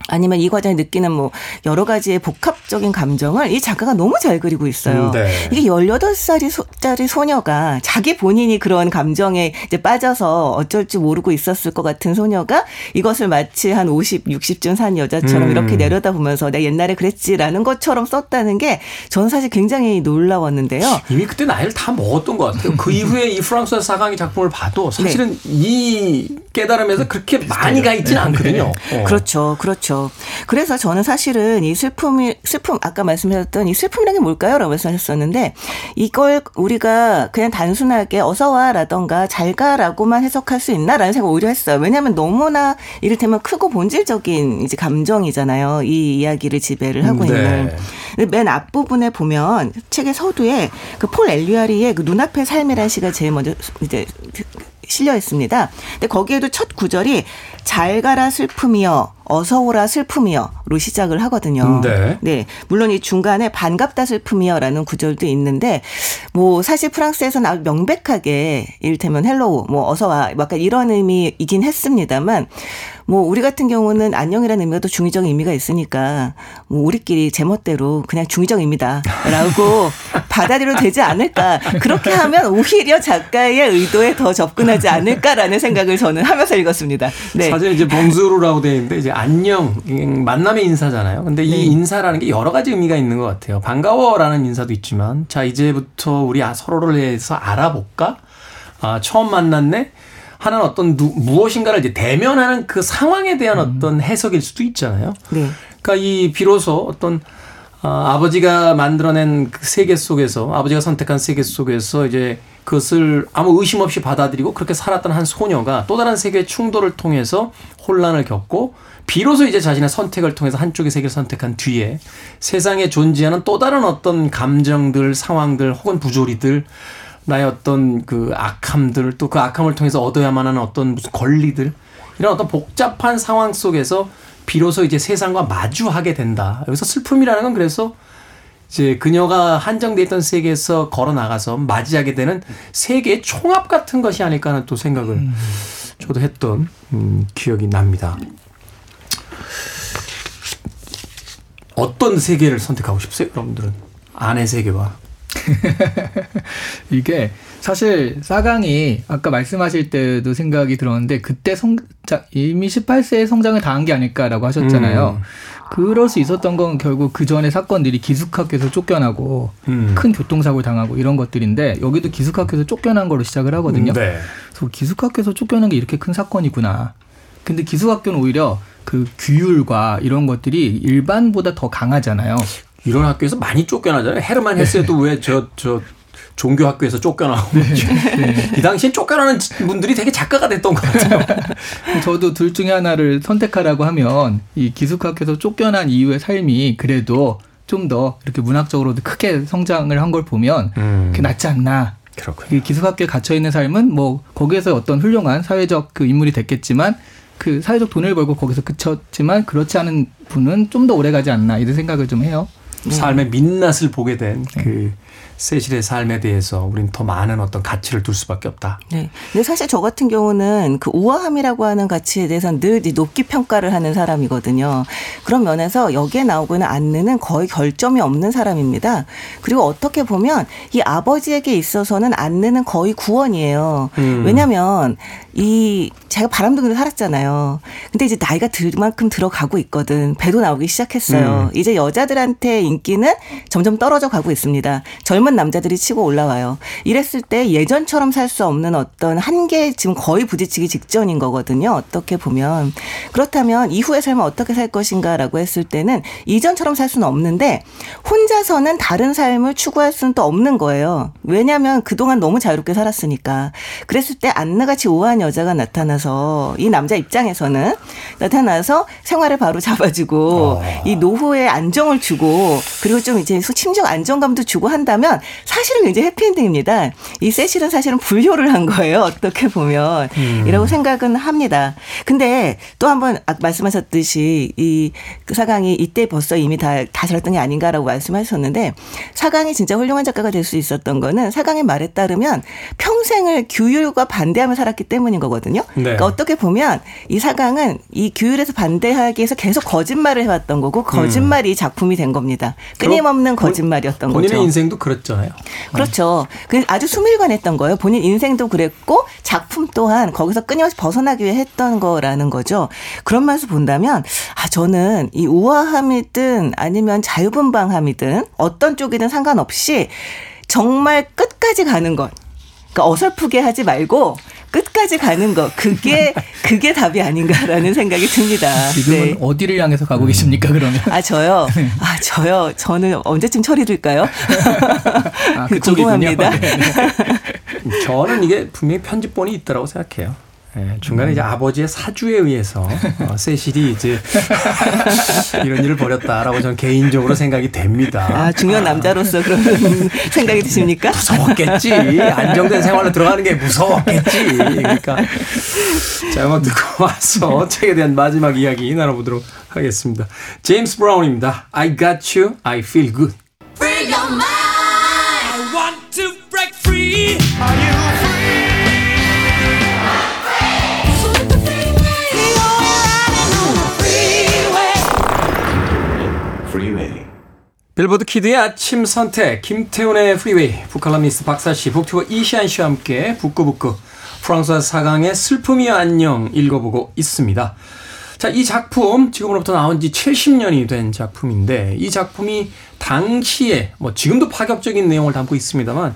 아니면 이 과정에 느끼는 뭐 여러 가지의 복합적인 감정을 이 작가가 너무 잘 그리고 있어요. 음, 네. 이게 18살짜리 소녀가 자기 본인이 그런 감정에 이제 빠져서 어쩔 줄 모르고 있었을 것 같은 소녀가 이것을 마치 한 50, 60쯤 산 여자처럼 음. 이렇게 내려다보면서 내가 옛날에 그랬지라는 것처럼 썼다는 게 저는 사실 굉장히 놀라웠는데요. 이미 그때 나이를 다 먹었던 것 같아요. 그 이후에 이 프랑스의 사강의 작품을 봐도 사실은 이 깨달음에서 그렇게 많이 가 있지는 않거든요. 어. 그렇죠. 그렇죠. 그래서 저는 사실은 이 슬픔이, 슬픔, 아까 말씀하셨던 이 슬픔이라는 게 뭘까요? 라고 말씀하셨었는데 이걸 우리가 그냥 단순하게 어서와 라던가 잘 가라고만 해석할 수 있나라는 생각을 오히려 했어요. 왜냐하면 너무나 이를테면 크고 본질적인 이제 감정이잖아요. 이 이야기를 지배를 하고 네. 있는. 근데 맨 앞부분에 보면 책의 서두에 그 폴 엘뤼아르의 그 눈앞의 삶이라는 시가 제일 먼저 이제 실려 있습니다. 근데 거기에도 첫 구절이 잘 가라 슬픔이여 어서 오라 슬픔이여로 시작을 하거든요. 네. 물론 이 중간에 반갑다 슬픔이여라는 구절도 있는데 뭐 사실 프랑스에서는 아주 명백하게 이를테면 hello 뭐 어서 와 약간 이런 의미이긴 했습니다만 뭐 우리 같은 경우는 안녕이라는 의미가 또 중의적 의미가 있으니까 뭐 우리끼리 제멋대로 그냥 중의적 의미다라고 받아들여도 되지 않을까 그렇게 하면 오히려 작가의 의도에 더 접근하지 않을까라는 생각을 저는 하면서 읽었습니다. 네. 사실 이제 봉수루라고 되어 있는데 이제 안녕 음, 만남의 인사잖아요. 근데 이 네. 인사라는 게 여러 가지 의미가 있는 것 같아요. 반가워라는 인사도 있지만 자 이제부터 우리 아- 서로를 해서 알아볼까? 아 처음 만났네. 하는 어떤 누, 무엇인가를 이제 대면하는 그 상황에 대한 어떤 해석일 수도 있잖아요. 네. 그러니까 이 비로소 어떤 아, 아버지가 만들어낸 그 세계 속에서 아버지가 선택한 세계 속에서 이제 그것을 아무 의심 없이 받아들이고 그렇게 살았던 한 소녀가 또 다른 세계의 충돌을 통해서 혼란을 겪고 비로소 이제 자신의 선택을 통해서 한쪽의 세계를 선택한 뒤에 세상에 존재하는 또 다른 어떤 감정들, 상황들 혹은 부조리들 나의 어떤 그 악함들 또 그 악함을 통해서 얻어야만 하는 어떤 무슨 권리들 이런 어떤 복잡한 상황 속에서 비로소 이제 세상과 마주하게 된다. 여기서 슬픔이라는 건 그래서 이제 그녀가 한정돼 있던 세계에서 걸어 나가서 맞이하게 되는 세계의 총합 같은 것이 아닐까 하는 또 생각을 저도 했던 음, 기억이 납니다. 어떤 세계를 선택하고 싶으세요, 여러분들은? 아내 세계와 이게 사실 사강이 아까 말씀하실 때도 생각이 들었는데 그때 성 자, 이미 18세에 성장을 당한 게 아닐까라고 하셨잖아요. 음. 그럴 수 있었던 건 결국 그 전에 사건들이 기숙학교에서 쫓겨나고 음. 큰 교통사고를 당하고 이런 것들인데 여기도 기숙학교에서 쫓겨난 걸로 시작을 하거든요. 네. 그래서 기숙학교에서 쫓겨난 게 이렇게 큰 사건이구나. 근데 기숙학교는 오히려 그 규율과 이런 것들이 일반보다 더 강하잖아요. 이런 학교에서 많이 쫓겨나잖아요. 헤르만 헤세도 왜 저 저 종교 학교에서 쫓겨나고 이 당시엔 쫓겨나는 분들이 되게 작가가 됐던 것 같아요. 저도 둘 중에 하나를 선택하라고 하면 이 기숙학교에서 쫓겨난 이후의 삶이 그래도 좀 더 이렇게 문학적으로도 크게 성장을 한 걸 보면 음. 그게 낫지 않나. 그렇군요. 이 기숙학교에 갇혀 있는 삶은 뭐 거기에서 어떤 훌륭한 사회적 그 인물이 됐겠지만 그 사회적 돈을 벌고 거기서 그쳤지만 그렇지 않은 분은 좀 더 오래 가지 않나 이런 생각을 좀 해요. 삶의 민낯을 보게 된그 세실의 삶에 대해서 우리는 더 많은 어떤 가치를 둘 수밖에 없다. 네. 근데 사실 저 같은 경우는 그 우아함이라고 하는 가치에 대해서는 늘 높게 평가를 하는 사람이거든요. 그런 면에서 여기에 나오고 있는 안느는 거의 결점이 없는 사람입니다. 그리고 어떻게 보면 이 아버지에게 있어서는 안느는 거의 구원이에요. 왜냐면 이 제가 바람둥이로 살았잖아요. 근데 이제 나이가 들 만큼 들어가고 있거든. 배도 나오기 시작했어요. 이제 여자들한테 인기는 점점 떨어져 가고 있습니다. 젊은 남자들이 치고 올라와요. 이랬을 때 예전처럼 살 수 없는 어떤 한계에 지금 거의 부딪히기 직전인 거거든요. 어떻게 보면. 그렇다면 이후의 삶을 어떻게 살 것인가라고 했을 때는 이전처럼 살 수는 없는데 혼자서는 다른 삶을 추구할 수는 또 없는 거예요. 왜냐하면 그동안 너무 자유롭게 살았으니까. 그랬을 때 안느같이 우아한 여 자가 나타나서 이 남자 입장에서는 나타나서 생활을 바로 잡아주고 이 노후에 안정을 주고 그리고 좀 이제 심적 안정감도 주고 한다면 사실은 굉장히 해피엔딩입니다. 이 세실은 사실은 불효를 한 거예요. 어떻게 보면 이라고 생각은 합니다. 근데 또 한번 아까 말씀하셨듯이 이그 사강이 이때 벌써 이미 다, 다 잘했던 게 아닌가라고 말씀하셨는데 사강이 진짜 훌륭한 작가가 될 수 있었던 거는 사강의 말에 따르면 평생을 규율과 반대하며 살았기 때문 인 거거든요. 네. 그러니까 어떻게 보면 이 사강은 이 규율에서 반대하기 위해서 계속 거짓말을 해왔던 거고 거짓말이 작품이 된 겁니다. 끊임없는 본- 거짓말이었던 본인의 거죠. 인생도 그렇잖아요. 그렇죠. 그 아주 수밀관했던 거예요. 본인 인생도 그랬고 작품 또한 거기서 끊임없이 벗어나기 위해 했던 거라는 거죠. 그런 면에서 본다면 아 저는 이 우아함이든 아니면 자유분방함이든 어떤 쪽이든 상관없이 정말 끝까지 가는 것. 그러니까 어설프게 하지 말고 끝까지 가는 것. 그게 그게 답이 아닌가라는 생각이 듭니다. 지금은 네. 어디를 향해서 가고 계십니까 그러면? 아 저요. 아 저요. 저는 언제쯤 처리될까요? 아, 그쪽이군요. 궁금합니다. 네, 네. 저는 이게 분명히 편집본이 있다라고 생각해요. 예, 중간에 이제 아버지의 사주에 의해서 어, 세실이 이제 이런 일을 벌였다라고 저는 개인적으로 생각이 됩니다. 아, 중요한 남자로서 그런 생각이 드십니까? 무서웠겠지. 안정된 생활로 들어가는 게 무서웠겠지. 그러니까 자 음악 듣고 와서 책에 대한 마지막 이야기 나눠보도록 하겠습니다. 제임스 브라운입니다. I got you, I feel good. 빌보드 키드의 아침 선택 김태훈의 프리웨이 북칼럼니스트 박사씨 북튜버 이시한씨와 함께 북끄북끄 프랑수아즈 사강의 슬픔이여 안녕 읽어보고 있습니다. 자, 이 작품 지금으로부터 나온 지 70년이 된 작품인데 이 작품이 당시에 뭐 지금도 파격적인 내용을 담고 있습니다만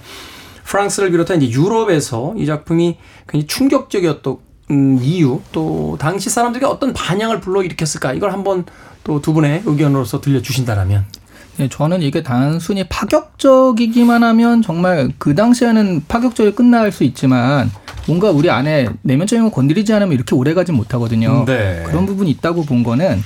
프랑스를 비롯한 이제 유럽에서 이 작품이 굉장히 충격적이었던 음, 이유 또 당시 사람들에게 어떤 반향을 불러일으켰을까 이걸 한번 또 두 분의 의견으로서 들려주신다라면 네, 저는 이게 단순히 파격적이기만 하면 정말 그 당시에는 파격적이 끝날 수 있지만 뭔가 우리 안에 내면적인 걸 건드리지 않으면 이렇게 오래 가진 못하거든요. 네. 그런 부분이 있다고 본 거는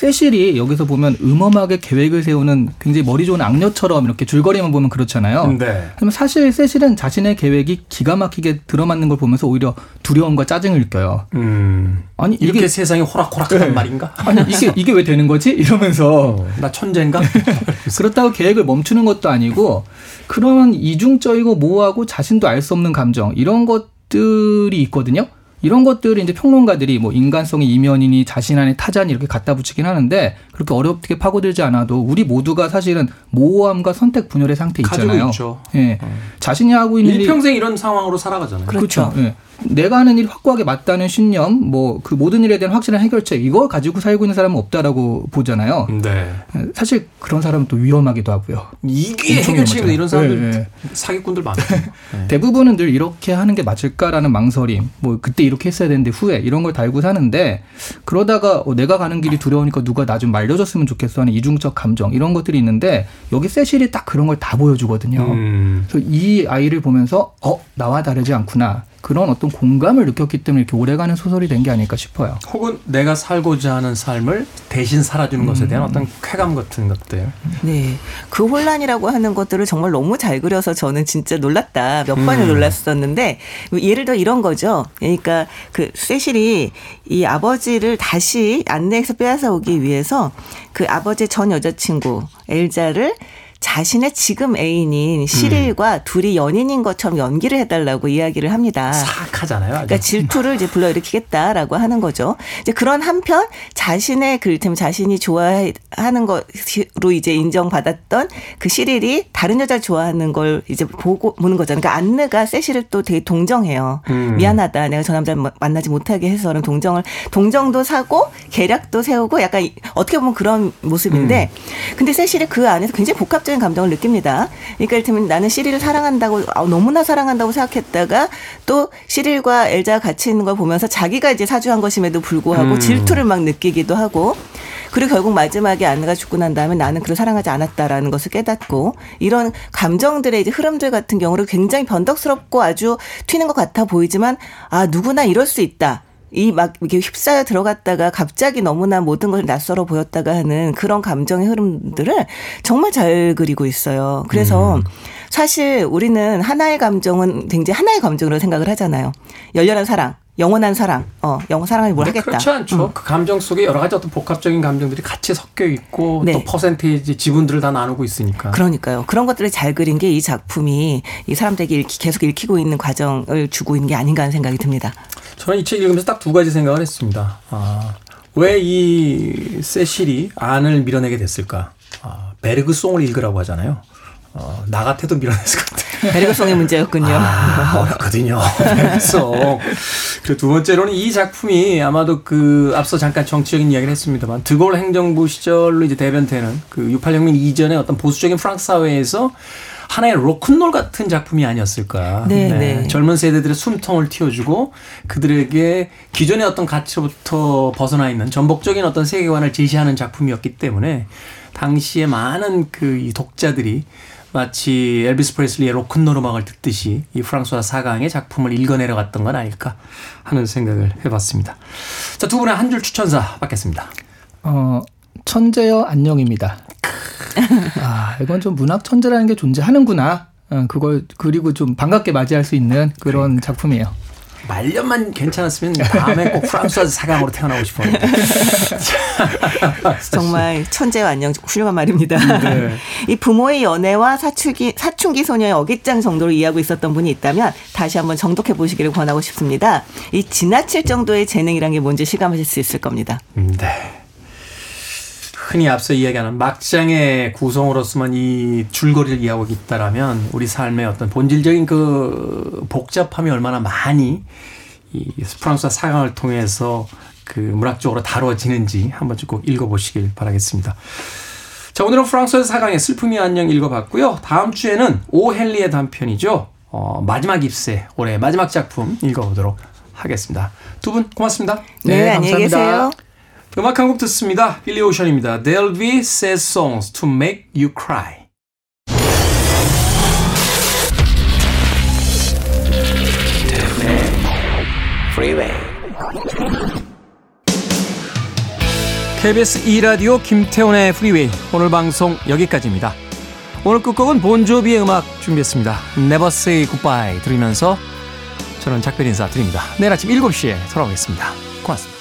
세실이 여기서 보면 음험하게 계획을 세우는 굉장히 머리 좋은 악녀처럼 이렇게 줄거리만 보면 그렇잖아요. 네. 그러면 사실 세실은 자신의 계획이 기가 막히게 들어맞는 걸 보면서 오히려 두려움과 짜증을 느껴요. 음, 아니 이렇게 이게 세상이 호락호락하단 네. 말인가? 아니 이게 이게 왜 되는 거지? 이러면서 나 천재인가? 그렇다고 계획을 멈추는 것도 아니고 그런 이중적이고 모호하고 자신도 알 수 없는 감정 이런 것들이 있거든요. 이런 것들을 이제 평론가들이 뭐 인간성의 이면이니 자신 안에 타자니 이렇게 갖다 붙이긴 하는데 그렇게 어렵게 파고들지 않아도 우리 모두가 사실은 모호함과 선택 분열의 상태 있잖아요. 있죠. 예. 자신이 하고 있는 일- 일평생 이런 상황으로 살아가잖아요. 그렇죠. 예. 내가 하는 일이 확고하게 맞다는 신념, 뭐 그 모든 일에 대한 확실한 해결책 이걸 가지고 살고 있는 사람은 없다라고 보잖아요. 네. 사실 그런 사람은 또 위험하기도 하고요. 이게 엄청 해결책입니다. 이런 사람들 네, 네. 사기꾼들 많아요. 네. 대부분은 늘 이렇게 하는 게 맞을까라는 망설임, 뭐 그때 이렇게 했어야 되는데 후회 이런 걸 달고 사는데 그러다가 어, 내가 가는 길이 두려우니까 누가 나 좀 말려줬으면 좋겠어 하는 이중적 감정 이런 것들이 있는데 여기 세실이 딱 그런 걸 다 보여주거든요. 음. 그래서 이 아이를 보면서 어 나와 다르지 않구나 그런 어떤 공감을 느꼈기 때문에 이렇게 오래가는 소설이 된 게 아닐까 싶어요. 혹은 내가 살고자 하는 삶을 대신 살아주는 것에 대한 어떤 쾌감 같은 것들. 네. 그 혼란이라고 하는 것들을 정말 너무 잘 그려서 저는 진짜 놀랐다. 몇 번을 음. 놀랐었는데 예를 들어 이런 거죠. 그러니까 그 세실이 이 아버지를 다시 안내에서 빼앗아 오기 위해서 그 아버지의 전 여자친구 엘자를 자신의 지금 애인인 시릴과 둘이 연인인 것처럼 연기를 해달라고 이야기를 합니다. 사악하잖아요. 아주. 그러니까 질투를 이제 불러일으키겠다라고 하는 거죠. 이제 그런 한편 자신의 그 이를테면 자신이 좋아하는 것으로 이제 인정받았던 그 시릴이 다른 여자를 좋아하는 걸 이제 보고 보는 거잖아요. 그러니까 안느가 세실을 또 되게 동정해요. 음. 미안하다. 내가 저 남자를 마- 만나지 못하게 해서는 동정을 동정도 사고 계략도 세우고 약간 이- 어떻게 보면 그런 모습인데 근데 세실이 그 안에서 굉장히 복합적 인 감정을 느낍니다. 그러니까 이를테면 나는 시릴을 사랑한다고 아, 너무나 사랑한다고 생각했다가 또 시릴과 엘자가 같이 있는 걸 보면서 자기가 이제 사주한 것임에도 불구하고 음. 질투를 막 느끼기도 하고 그리고 결국 마지막에 아내가 죽고 난 다음에 나는 그를 사랑하지 않았다라는 것을 깨닫고 이런 감정들의 이제 흐름들 같은 경우를 굉장히 변덕스럽고 아주 튀는 것 같아 보이지만 아 누구나 이럴 수 있다. 이 막 이렇게 휩싸여 들어갔다가 갑자기 너무나 모든 것을 낯설어 보였다가 하는 그런 감정의 흐름들을 정말 잘 그리고 있어요. 그래서 사실 우리는 하나의 감정은 굉장히 하나의 감정으로 생각을 하잖아요. 열렬한 사랑, 영원한 사랑, 어, 영원 사랑을 뭘 하겠다. 그렇지 않죠. 그 감정 속에 여러 가지 어떤 복합적인 감정들이 같이 섞여 있고 네. 또 퍼센테이지 지분들을 다 나누고 있으니까. 그러니까요. 그런 것들을 잘 그린 게 이 작품이 이 사람들에게 읽히, 계속 읽히고 있는 과정을 주고 있는 게 아닌가 하는 생각이 듭니다. 저는 이 책 읽으면서 딱 두 가지 생각을 했습니다. 아, 왜 이 세실이 안을 밀어내게 됐을까? 아, 베르그 송을 읽으라고 하잖아요. 어, 나 같아도 밀어냈을 것 같아요. 배려성의 문제였군요. 아, 어렵거든요. 그래서 그리고 두 번째로는 이 작품이 아마도 그 앞서 잠깐 정치적인 이야기를 했습니다만 드골 행정부 시절로 이제 대변되는 그 68혁명 이전의 어떤 보수적인 프랑스 사회에서 하나의 로큰롤 같은 작품이 아니었을까. 네, 네. 젊은 세대들의 숨통을 틔워주고 그들에게 기존의 어떤 가치로부터 벗어나 있는 전복적인 어떤 세계관을 제시하는 작품이었기 때문에 당시에 많은 그 이 독자들이 마치 엘비스 프레슬리의 로큰롤 음악을 듣듯이 이 프랑스와 사강의 작품을 읽어내려갔던 건 아닐까 하는 생각을 해봤습니다. 자, 두 분의 한 줄 추천사 받겠습니다. 어, 천재여 안녕입니다. 아, 이건 좀 문학 천재라는 게 존재하는구나. 어, 그걸 그리고 좀 반갑게 맞이할 수 있는 그런 작품이에요. 말년만 괜찮았으면 다음에 꼭 프랑스와 사강으로 태어나고 싶었는데. 정말 천재와 안녕 훌륭한 말입니다. 네. 이 부모의 연애와 사춘기 사춘기 소녀의 어깃장 정도로 이해하고 있었던 분이 있다면 다시 한번 정독해 보시기를 권하고 싶습니다. 이 지나칠 정도의 재능이란 게 뭔지 실감하실 수 있을 겁니다. 네. 흔히 앞서 이야기하는 막장의 구성으로서만 이 줄거리를 이해하고 있다라면 우리 삶의 어떤 본질적인 그 복잡함이 얼마나 많이 이 프랑스와 사강을 통해서 그 문학적으로 다뤄지는지 한번 꼭 읽어보시길 바라겠습니다. 자, 오늘은 프랑스의 사강의 슬픔이 안녕 읽어봤고요. 다음 주에는 오헨리의 단편이죠. 어, 마지막 입세, 올해 마지막 작품 읽어보도록 하겠습니다. 두 분 고맙습니다. 네, 네, 안녕히 감사합니다. 계세요. 음악 한 곡 듣습니다. 빌리 오션입니다. There'll be sad songs to make you cry. KBS 2라디오 김태훈의 프리웨이 오늘 방송 여기까지입니다. 오늘 끝곡은 본조비의 음악 준비했습니다. Never Say Goodbye 들으면서 저는 작별 인사 드립니다. 내일 아침 7시에 돌아오겠습니다. 고맙습니다.